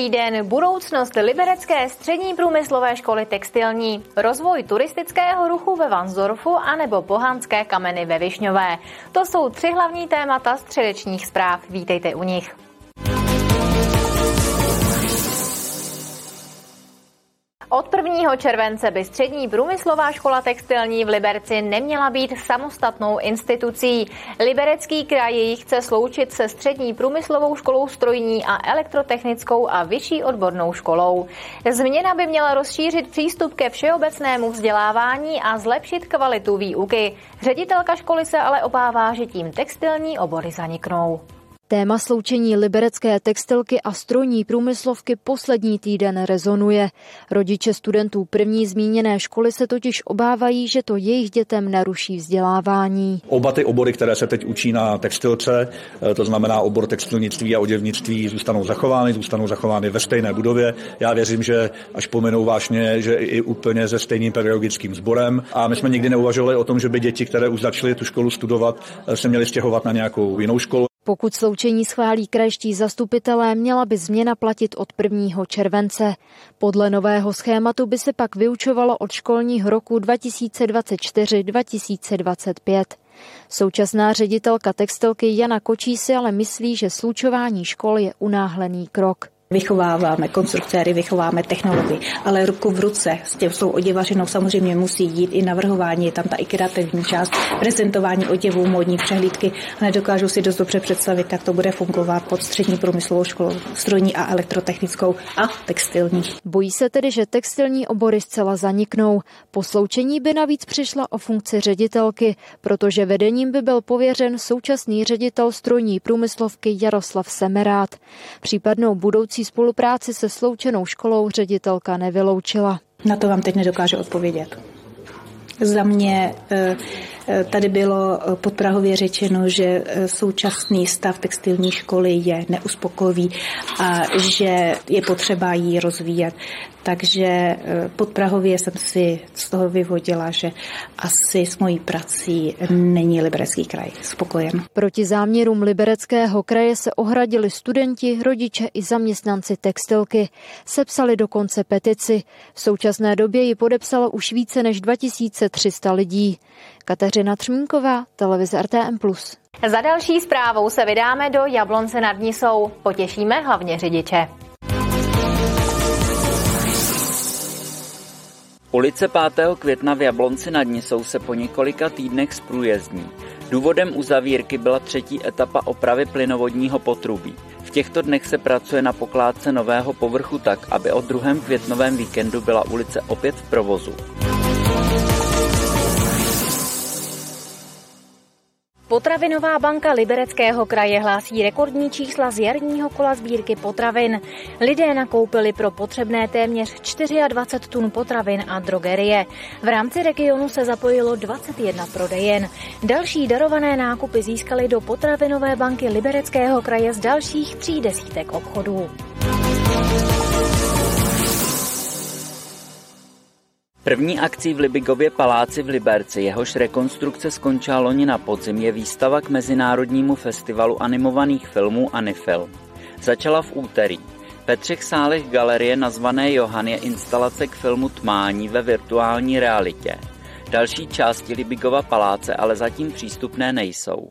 Dobrý den, budoucnost Liberecké střední průmyslové školy textilní, rozvoj turistického ruchu ve Vansdorfu anebo pohanské kameny ve Višňové. To jsou tři hlavní témata středečních zpráv. Vítejte u nich. Od 1. července by střední průmyslová škola textilní v Liberci neměla být samostatnou institucí. Liberecký kraj ji chce sloučit se střední průmyslovou školou strojní a elektrotechnickou a vyšší odbornou školou. Změna by měla rozšířit přístup ke všeobecnému vzdělávání a zlepšit kvalitu výuky. Ředitelka školy se ale obává, že tím textilní obory zaniknou. Téma sloučení liberecké textilky a strojní průmyslovky poslední týden rezonuje. Rodiče studentů první zmíněné školy se totiž obávají, že to jejich dětem naruší vzdělávání. Oba ty obory, které se teď učí na textilce, eh, to znamená obor textilnictví a oděvnictví, zůstanou zachovány, zůstanou zachovány ve stejné budově. Já věřím, že až pomenou vážně, že i úplně se stejným pedagogickým sborem. A my jsme nikdy neuvažovali o tom, že by děti, které už začaly tu školu studovat, eh, se měly stěhovat na nějakou jinou školu. Pokud sloučení schválí krajští zastupitelé, měla by změna platit od 1. července. Podle nového schématu by se pak vyučovalo od školního roku 2024-2025. Současná ředitelka textilky Jana Kočí si ale myslí, že slučování škol je unáhlený krok. Vychováváme konstruktéry, vychováme technology, ale ruku v ruce s těm svou oděvařinou samozřejmě musí jít i navrhování, je tam ta i kreativní část, prezentování oděvů, módní přehlídky nedokážu si dost dobře představit, jak to bude fungovat pod střední průmyslovou školou, strojní a elektrotechnickou a textilní. Bojí se tedy, že textilní obory zcela zaniknou. Po sloučení by navíc přišla o funkci ředitelky, protože vedením by byl pověřen současný ředitel strojní průmyslovky Jaroslav Semerát. Případnou budoucí budoucí spolupráci se sloučenou školou ředitelka nevyloučila. Na to vám teď nedokáže odpovědět. Za mě eh, tady bylo podprahově řečeno, že eh, současný stav textilní školy je neuspokojivý a že je potřeba ji rozvíjet. Takže eh, pod Prahově jsem si z toho vyvodila, že asi s mojí prací není Liberecký kraj spokojen. Proti záměrům Libereckého kraje se ohradili studenti, rodiče i zaměstnanci textilky. Sepsali dokonce petici. V současné době ji podepsalo už více než 2300 lidí. Kateřina Třmínková, televize RTM+. Za další zprávou se vydáme do Jablonce nad Nisou. Potěšíme hlavně řidiče. Ulice 5. května v Jablonci nad Nisou se po několika týdnech zprůjezdní. Důvodem uzavírky byla třetí etapa opravy plynovodního potrubí. V těchto dnech se pracuje na pokládce nového povrchu tak, aby od druhém květnovém víkendu byla ulice opět v provozu. Potravinová banka Libereckého kraje hlásí rekordní čísla z jarního kola sbírky potravin. Lidé nakoupili pro potřebné téměř 24 tun potravin a drogerie. V rámci regionu se zapojilo 21 prodejen. Další darované nákupy získali do potravinové banky Libereckého kraje z dalších tří desítek obchodů. První akcí v Libigově paláci v Liberci, jehož rekonstrukce skončila loni na podzim, je výstava k Mezinárodnímu festivalu animovaných filmů Anifilm. Začala v úterý. Ve třech sálech galerie nazvané Johan je instalace k filmu Tmání ve virtuální realitě. Další části Libigova paláce ale zatím přístupné nejsou.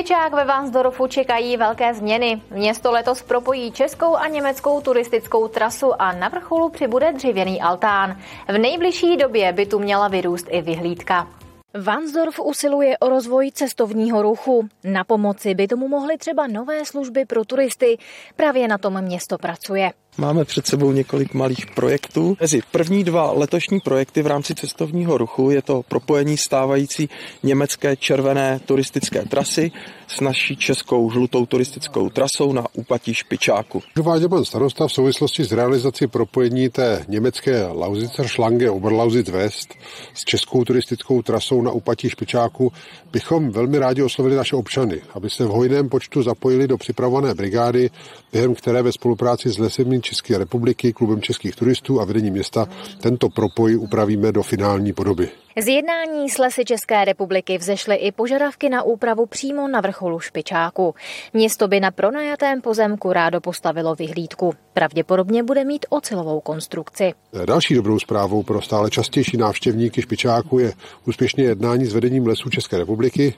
Špičák ve Vansdorfu čekají velké změny. Město letos propojí českou a německou turistickou trasu a na vrcholu přibude dřevěný altán. V nejbližší době by tu měla vyrůst i vyhlídka. Vansdorf usiluje o rozvoj cestovního ruchu. Na pomoci by tomu mohly třeba nové služby pro turisty. Právě na tom město pracuje. Máme před sebou několik malých projektů. Mezi první dva letošní projekty v rámci cestovního ruchu je to propojení stávající německé červené turistické trasy s naší českou žlutou turistickou trasou na úpatí Špičáku. Uváděl pan starosta v souvislosti s realizací propojení té německé Lausitzer Schlange Oberlausitz West s českou turistickou trasou na úpatí Špičáku bychom velmi rádi oslovili naše občany, aby se v hojném počtu zapojili do připravované brigády, během které ve spolupráci s lesební České republiky, klubem českých turistů a vedení města tento propoj upravíme do finální podoby. Z jednání s lesy České republiky vzešly i požadavky na úpravu přímo na vrcholu Špičáku. Město by na pronajatém pozemku rádo postavilo vyhlídku. Pravděpodobně bude mít ocelovou konstrukci. Další dobrou zprávou pro stále častější návštěvníky Špičáku je úspěšné jednání s vedením lesů České republiky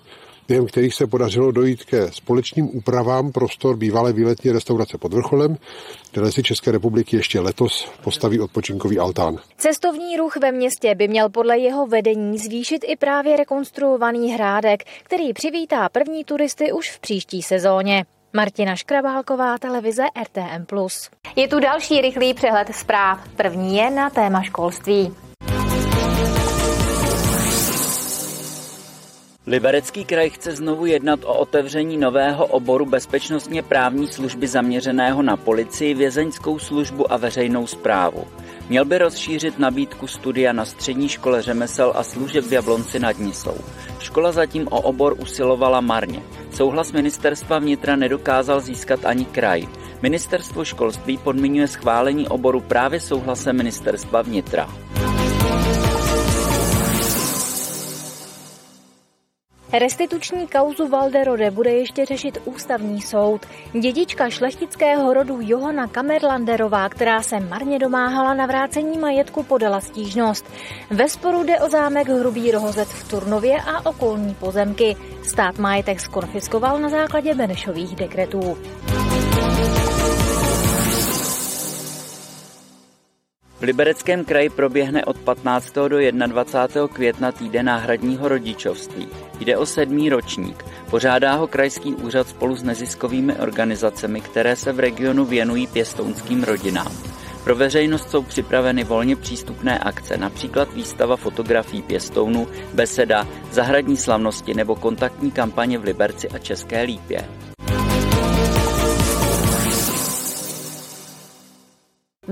během kterých se podařilo dojít ke společným úpravám prostor bývalé výletní restaurace pod vrcholem, které si České republiky ještě letos postaví odpočinkový altán. Cestovní ruch ve městě by měl podle jeho vedení zvýšit i právě rekonstruovaný hrádek, který přivítá první turisty už v příští sezóně. Martina Škrabálková, televize RTM+. Je tu další rychlý přehled zpráv. První je na téma školství. Liberecký kraj chce znovu jednat o otevření nového oboru bezpečnostně právní služby zaměřeného na policii, vězeňskou službu a veřejnou zprávu. Měl by rozšířit nabídku studia na střední škole řemesel a služeb v Jablonci nad Nisou. Škola zatím o obor usilovala marně. Souhlas ministerstva vnitra nedokázal získat ani kraj. Ministerstvo školství podmiňuje schválení oboru právě souhlasem ministerstva vnitra. Restituční kauzu Valderode bude ještě řešit ústavní soud. Dědička šlechtického rodu Johana Kamerlanderová, která se marně domáhala na vrácení majetku, podala stížnost. Ve sporu jde o zámek Hrubý Rohozec v Turnově a okolní pozemky. Stát majetek skonfiskoval na základě Benešových dekretů. V Libereckém kraji proběhne od 15. do 21. května týden náhradního rodičovství. Jde o sedmý ročník. Pořádá ho krajský úřad spolu s neziskovými organizacemi, které se v regionu věnují pěstounským rodinám. Pro veřejnost jsou připraveny volně přístupné akce, například výstava fotografií pěstounů, beseda, zahradní slavnosti nebo kontaktní kampaně v Liberci a České Lípě.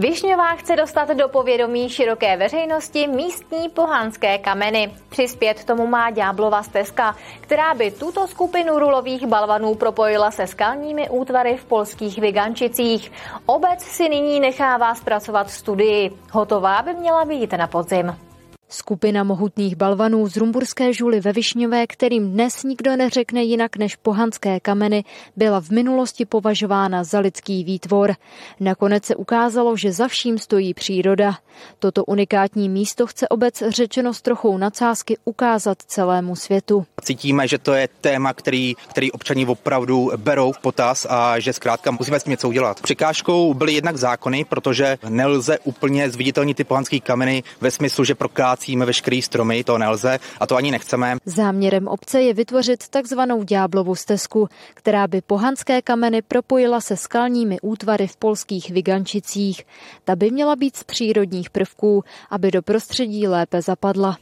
Višňová chce dostat do povědomí široké veřejnosti místní pohanské kameny. Přispět tomu má Ďáblova stezka, která by tuto skupinu rulových balvanů propojila se skalními útvary v polských Vygančicích. Obec si nyní nechává zpracovat studii. Hotová by měla být na podzim. Skupina mohutných balvanů z Rumburské žuly ve Višňové, kterým dnes nikdo neřekne jinak než pohanské kameny, byla v minulosti považována za lidský výtvor. Nakonec se ukázalo, že za vším stojí příroda. Toto unikátní místo chce obec řečeno s trochou nadsázky ukázat celému světu. Cítíme, že to je téma, který, který občani opravdu berou v potaz a že zkrátka musíme s tím něco udělat. Překážkou byly jednak zákony, protože nelze úplně zviditelnit ty pohanské kameny ve smyslu, že prokrát kácíme veškerý stromy, to nelze a to ani nechceme. Záměrem obce je vytvořit takzvanou ďáblovu stezku, která by pohanské kameny propojila se skalními útvary v polských Vygančicích. Ta by měla být z přírodních prvků, aby do prostředí lépe zapadla.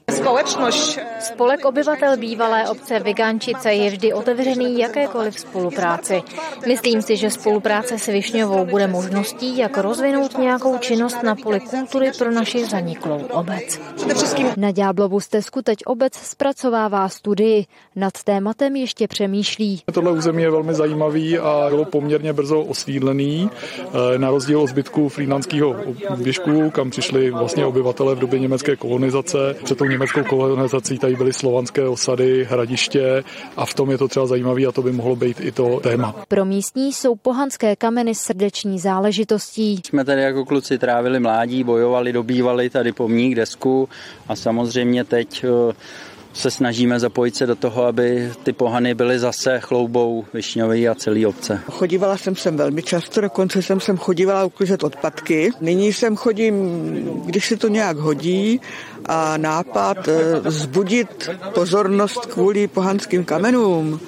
Spolek obyvatel bývalé obce Vygančice je vždy otevřený jakékoliv spolupráci. Myslím si, že spolupráce s Višňovou bude možností, jak rozvinout nějakou činnost na poli kultury pro naši zaniklou obec. Na Ďáblovu stezku teď obec zpracovává studii. Nad tématem ještě přemýšlí. Tohle území je velmi zajímavý a bylo poměrně brzo osídlený, eh, na rozdíl od zbytku frýdnanského věžku, kam přišli vlastně obyvatele v době německé kolonizace. Před tou německou kolonizací tady byly slovanské osady, hradiště a v tom je to třeba zajímavé a to by mohlo být i to téma. Pro místní jsou pohanské kameny srdeční záležitostí. Jsme tady jako kluci trávili mládí, bojovali, dobývali tady pomník, desku a samozřejmě teď eh, se snažíme zapojit se do toho, aby ty pohany byly zase chloubou Višňový a celý obce. Chodívala jsem sem velmi často, dokonce jsem sem chodívala uklízet odpadky. Nyní sem chodím, když se to nějak hodí a nápad eh, zbudit pozornost kvůli pohanským kamenům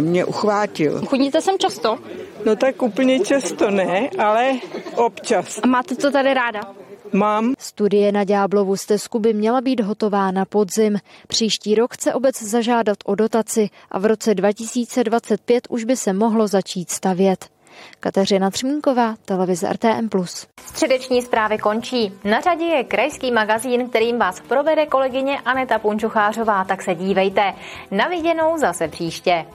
mě uchvátil. Chodíte sem často? No tak úplně často ne, ale občas. A máte to tady ráda? Mám. Studie na Ďáblovu stezku by měla být hotová na podzim. Příští rok chce obec zažádat o dotaci a v roce 2025 už by se mohlo začít stavět. Kateřina Třmínková, televize RTM+. Středeční zprávy končí. Na řadě je krajský magazín, kterým vás provede kolegyně Aneta Punčuchářová, tak se dívejte. Na viděnou zase příště.